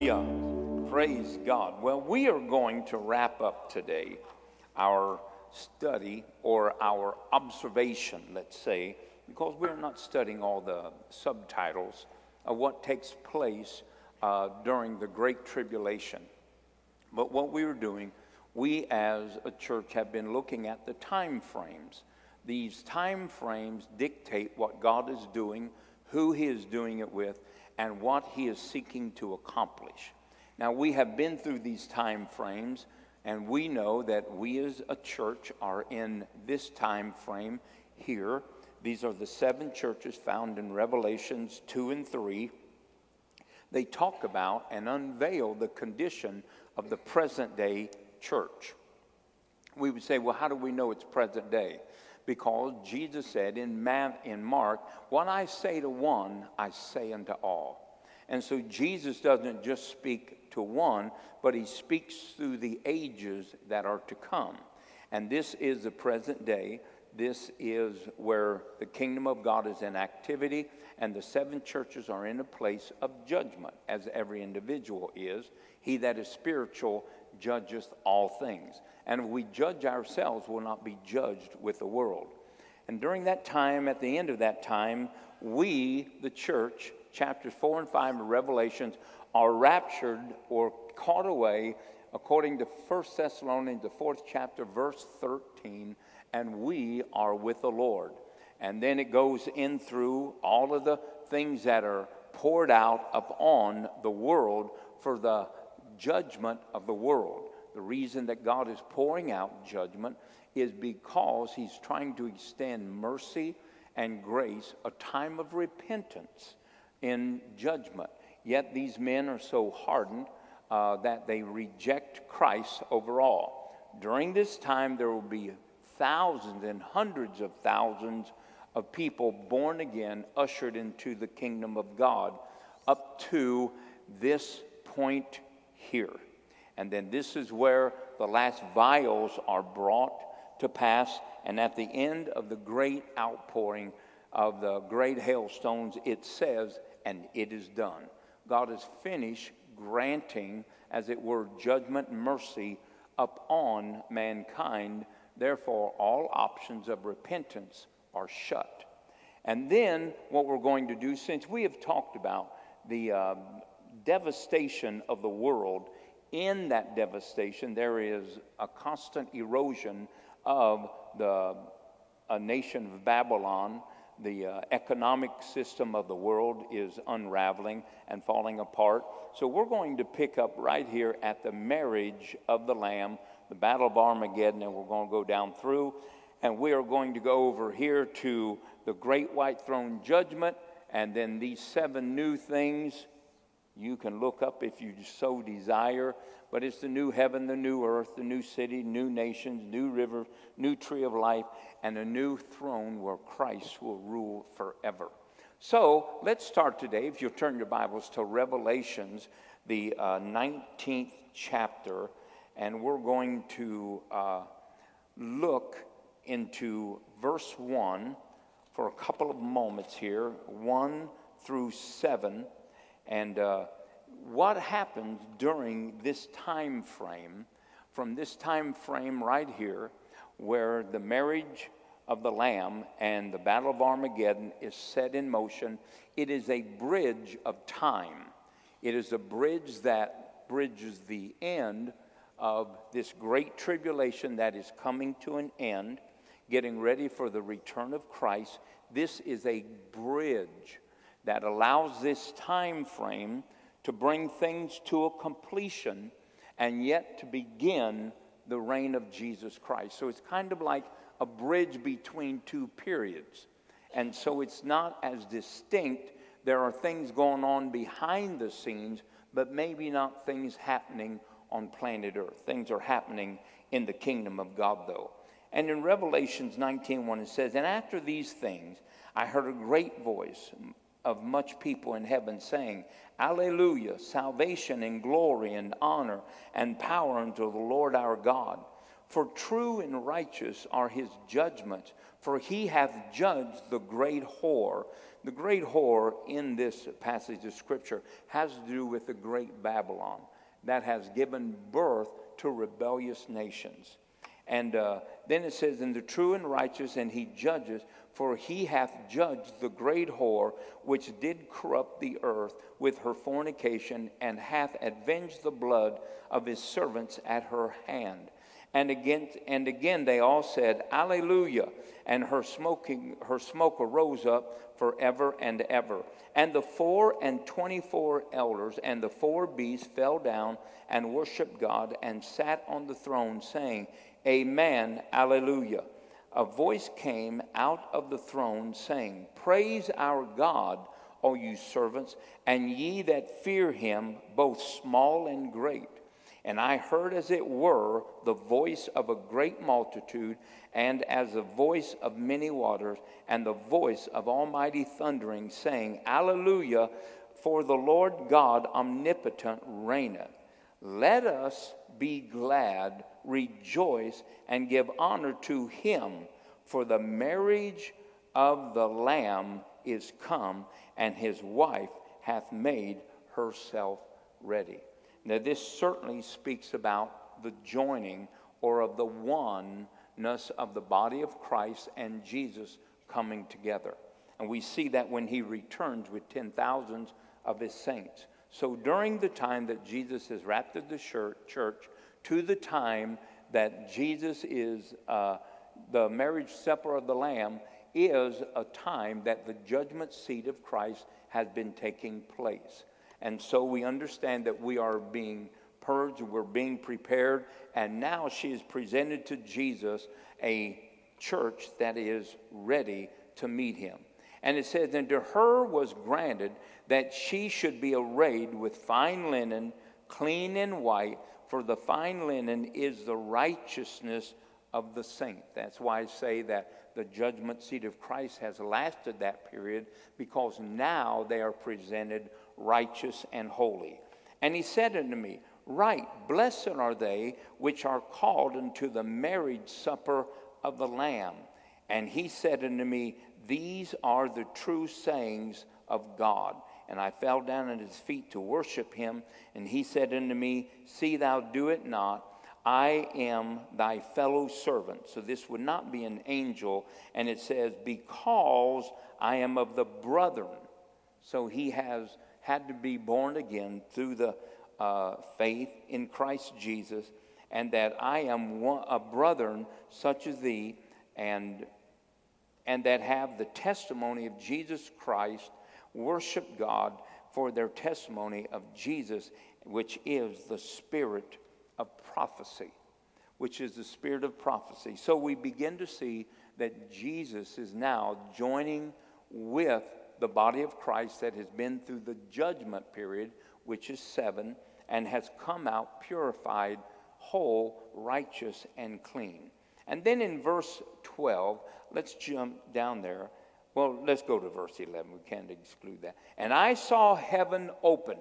Yeah, praise God. Well, we are going to wrap up today our study or our observation, let's say, because we're not studying all the subtitles of what takes place uh, during the Great Tribulation. But what we are doing, we as a church have been looking at the time frames. These time frames dictate what God is doing, who He is doing it with, and what He is seeking to accomplish. Now, we have been through these time frames, and we know that we as a church are in this time frame here. These are the seven churches found in Revelations 2 and 3. They talk about and unveil the condition of the present day church. We would say, well, how do we know it's present day? Because Jesus said in, in Mark, What I say to one, I say unto all. And so Jesus doesn't just speak to one, but he speaks through the ages that are to come. And this is the present day. This is where the kingdom of God is in activity, and the seven churches are in a place of judgment, as every individual is. He that is spiritual judgeth all things. And if we judge ourselves, we'll not be judged with the world. And during that time, at the end of that time, we, the church, chapters 4 and 5 of Revelations, are raptured or caught away according to 1 Thessalonians, the fourth chapter, verse 13, and we are with the Lord. And then it goes in through all of the things that are poured out upon the world for the judgment of the world. The reason that God is pouring out judgment is because He's trying to extend mercy and grace, a time of repentance in judgment. Yet these men are so hardened uh, that they reject Christ overall. During this time, there will be thousands and hundreds of thousands of people born again, ushered into the kingdom of God, up to this point here. And then this is where the last vials are brought to pass. And at the end of the great outpouring of the great hailstones, it says, and it is done. God has finished granting, as it were, judgment mercy upon mankind. Therefore, all options of repentance are shut. And then, what we're going to do, since we have talked about the uh, devastation of the world, in that devastation, there is a constant erosion of the nation of Babylon. The uh, economic system of the world is unraveling and falling apart. So, we're going to pick up right here at the marriage of the Lamb, the Battle of Armageddon, and we're going to go down through. And we are going to go over here to the great white throne judgment, and then these seven new things you can look up if you so desire. But it's the new heaven, the new earth, the new city, new nations, new river, new tree of life, and a new throne where Christ will rule forever. So let's start today. If you'll turn your Bibles to Revelations, the uh, 19th chapter, and we're going to uh, look into verse 1 for a couple of moments here 1 through 7. And uh, what happens during this time frame, from this time frame right here, where the marriage of the Lamb and the Battle of Armageddon is set in motion, it is a bridge of time. It is a bridge that bridges the end of this great tribulation that is coming to an end, getting ready for the return of Christ. This is a bridge that allows this time frame to bring things to a completion and yet to begin the reign of Jesus Christ. So it's kind of like a bridge between two periods. And so it's not as distinct. There are things going on behind the scenes, but maybe not things happening on planet Earth. Things are happening in the kingdom of God, though. And in Revelations 19:1 it says, "And after these things I heard a great voice of much people in heaven saying, Alleluia, salvation and glory and honor and power unto the Lord our God. For true and righteous are his judgments, for he hath judged the great whore. The great whore in this passage of Scripture has to do with the great Babylon that has given birth to rebellious nations. And uh, then it says, In the true and righteous, and he judges, for he hath judged the great whore, which did corrupt the earth with her fornication, and hath avenged the blood of his servants at her hand. And again, and again they all said, Alleluia. And her, smoking, her smoke arose up forever and ever. And the four and twenty four elders and the four beasts fell down and worshiped God and sat on the throne, saying, Amen, Alleluia. A voice came out of the throne, saying, Praise our God, O you servants, and ye that fear him, both small and great. And I heard, as it were, the voice of a great multitude, and as the voice of many waters, and the voice of Almighty thundering, saying, Alleluia, for the Lord God omnipotent reigneth. Let us be glad, rejoice, and give honor to him, for the marriage of the Lamb is come, and his wife hath made herself ready. Now, this certainly speaks about the joining or of the oneness of the body of Christ and Jesus coming together. And we see that when he returns with ten thousands of his saints. So during the time that Jesus is raptured the church, to the time that Jesus is uh, the marriage supper of the Lamb, is a time that the judgment seat of Christ has been taking place. And so we understand that we are being purged, we're being prepared, and now she is presented to Jesus a church that is ready to meet him. And it says, And to her was granted that she should be arrayed with fine linen, clean and white, for the fine linen is the righteousness of the saint. That's why I say that the judgment seat of Christ has lasted that period, because now they are presented righteous, and holy. And he said unto me, Write, blessed are they which are called unto the marriage supper of the Lamb. And he said unto me, These are the true sayings of God. And I fell down at his feet to worship him. And he said unto me, See thou do it not. I am thy fellow servant. So this would not be an angel. And it says, Because I am of the brethren. So he has had to be born again through the uh, faith in Christ Jesus, and that I am one, a brethren such as thee, and and that have the testimony of Jesus Christ, worship God for their testimony of Jesus, which is the spirit of prophecy, which is the spirit of prophecy. So we begin to see that Jesus is now joining with the body of Christ that has been through the judgment period, which is seven, and has come out purified, whole, righteous, and clean. And then in verse 12, let's jump down there. Well, let's go to verse 11. We can't exclude that. And I saw heaven opened.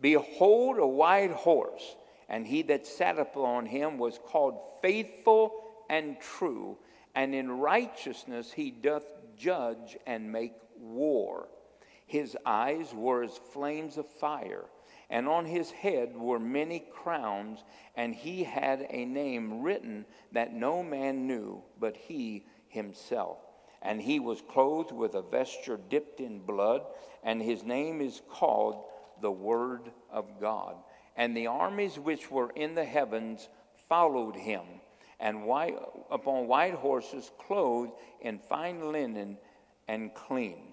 Behold, a white horse, and he that sat upon him was called faithful and true, and in righteousness he doth judge and make war. His eyes were as flames of fire, and on his head were many crowns, and he had a name written that no man knew but he himself. And he was clothed with a vesture dipped in blood, and his name is called the Word of God. And the armies which were in the heavens followed him, and white, upon white horses clothed in fine linen and clean.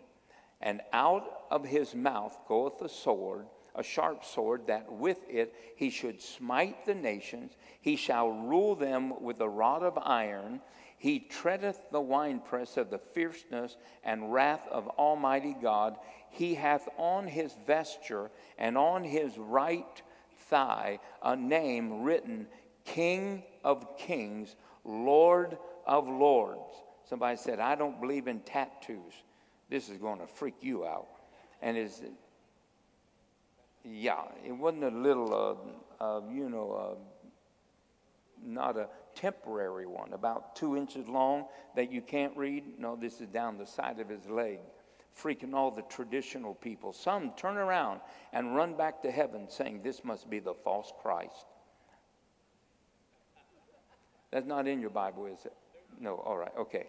And out of his mouth goeth a sword, a sharp sword, that with it he should smite the nations. He shall rule them with a rod of iron. He treadeth the winepress of the fierceness and wrath of Almighty God. He hath on his vesture and on his right thigh a name written King of Kings, Lord of Lords. Somebody said, I don't believe in tattoos. This is going to freak you out. And it's, yeah, it wasn't a little, uh, uh, you know, uh, not a temporary one, about two inches long that you can't read. No, this is down the side of his leg, freaking all the traditional people. Some turn around and run back to heaven saying, This must be the false Christ. That's not in your Bible, is it? No, all right, okay.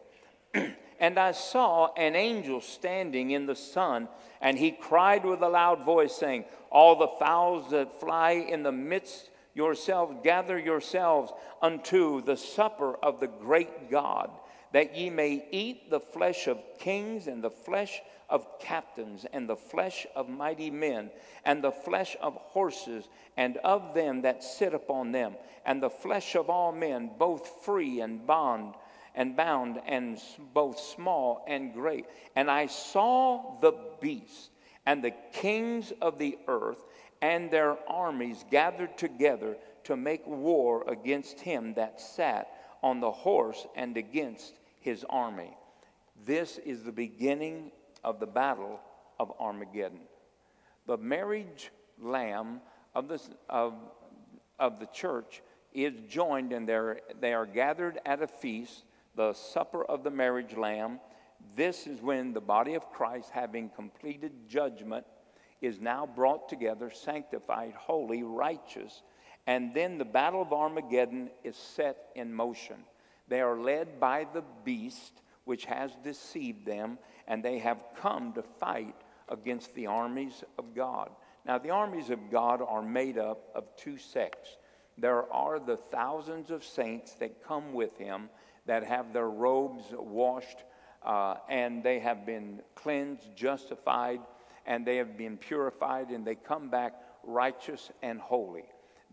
And I saw an angel standing in the sun, and he cried with a loud voice, saying, All the fowls that fly in the midst yourselves, gather yourselves unto the supper of the great God, that ye may eat the flesh of kings and the flesh of captains and the flesh of mighty men and the flesh of horses and of them that sit upon them and the flesh of all men, both free and bond and bound, and both small and great. And I saw the beast and the kings of the earth and their armies gathered together to make war against him that sat on the horse and against his army. This is the beginning of the battle of Armageddon. The marriage lamb of the, of, of the church is joined and they are gathered at a feast the supper of the marriage lamb. This is when the body of Christ, having completed judgment, is now brought together, sanctified, holy, righteous. And then the battle of Armageddon is set in motion. They are led by the beast, which has deceived them, and they have come to fight against the armies of God. Now, the armies of God are made up of two sects. There are the thousands of saints that come with him that have their robes washed uh, and they have been cleansed, justified, and they have been purified, and they come back righteous and holy.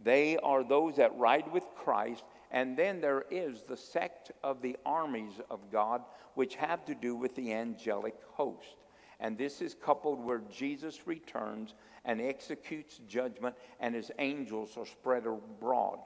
They are those that ride with Christ. And then there is the sect of the armies of God, which have to do with the angelic host. And this is coupled where Jesus returns and executes judgment, and his angels are spread abroad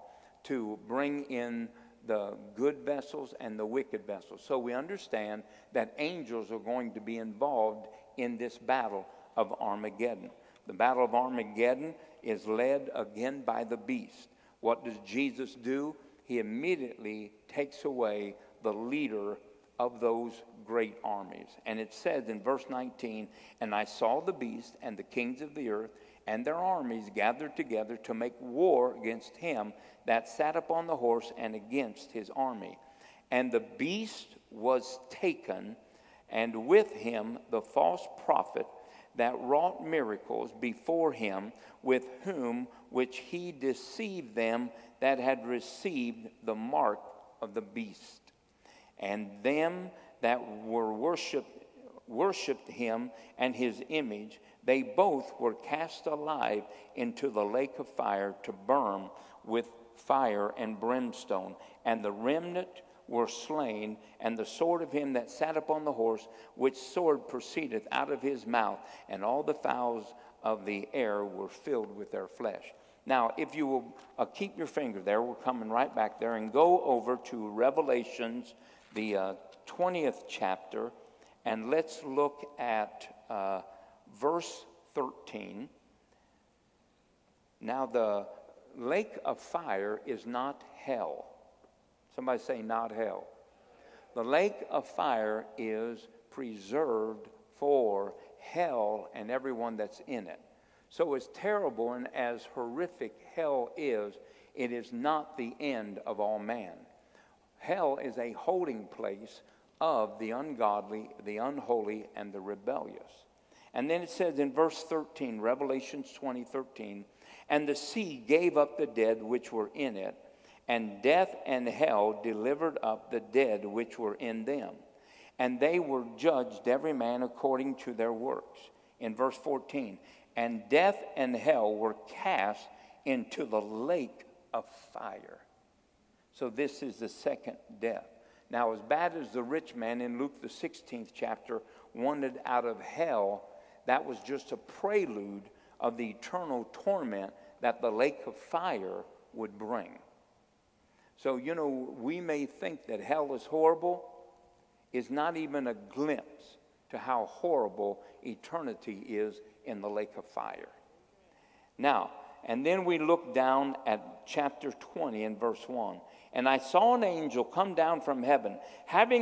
to bring in the good vessels and the wicked vessels. So we understand that angels are going to be involved in this battle of Armageddon. The battle of Armageddon is led again by the beast. What does Jesus do? He immediately takes away the leader of those great armies. And it says in verse 19, And I saw the beast and the kings of the earth and their armies gathered together to make war against him that sat upon the horse and against his army. And the beast was taken, and with him the false prophet that wrought miracles before him, with whom which he deceived them that had received the mark of the beast. And them that were worshiped worshiped him and his image, they both were cast alive into the lake of fire to burn with fire and brimstone. And the remnant were slain, and the sword of him that sat upon the horse, which sword proceedeth out of his mouth, and all the fowls of the air were filled with their flesh. Now, if you will uh, keep your finger there, we're coming right back there, and go over to Revelations, the uh, 20th chapter, and let's look at uh, verse 13. Now, the lake of fire is not hell. Somebody say, not hell. The lake of fire is preserved for hell and everyone that's in it. So, as terrible and as horrific hell is, it is not the end of all man. Hell is a holding place of the ungodly, the unholy, and the rebellious. And then it says in verse 13, Revelations 20 13, and the sea gave up the dead which were in it, and death and hell delivered up the dead which were in them. And they were judged, every man according to their works. In verse 14, and death and hell were cast into the lake of fire. So this is the second death. Now, as bad as the rich man in Luke, the 16th chapter, wanted out of hell, that was just a prelude of the eternal torment that the lake of fire would bring. So, you know, we may think that hell is horrible, is not even a glimpse to how horrible eternity is in the lake of fire. Now, And then we look down at chapter 20 and verse 1. And I saw an angel come down from heaven, having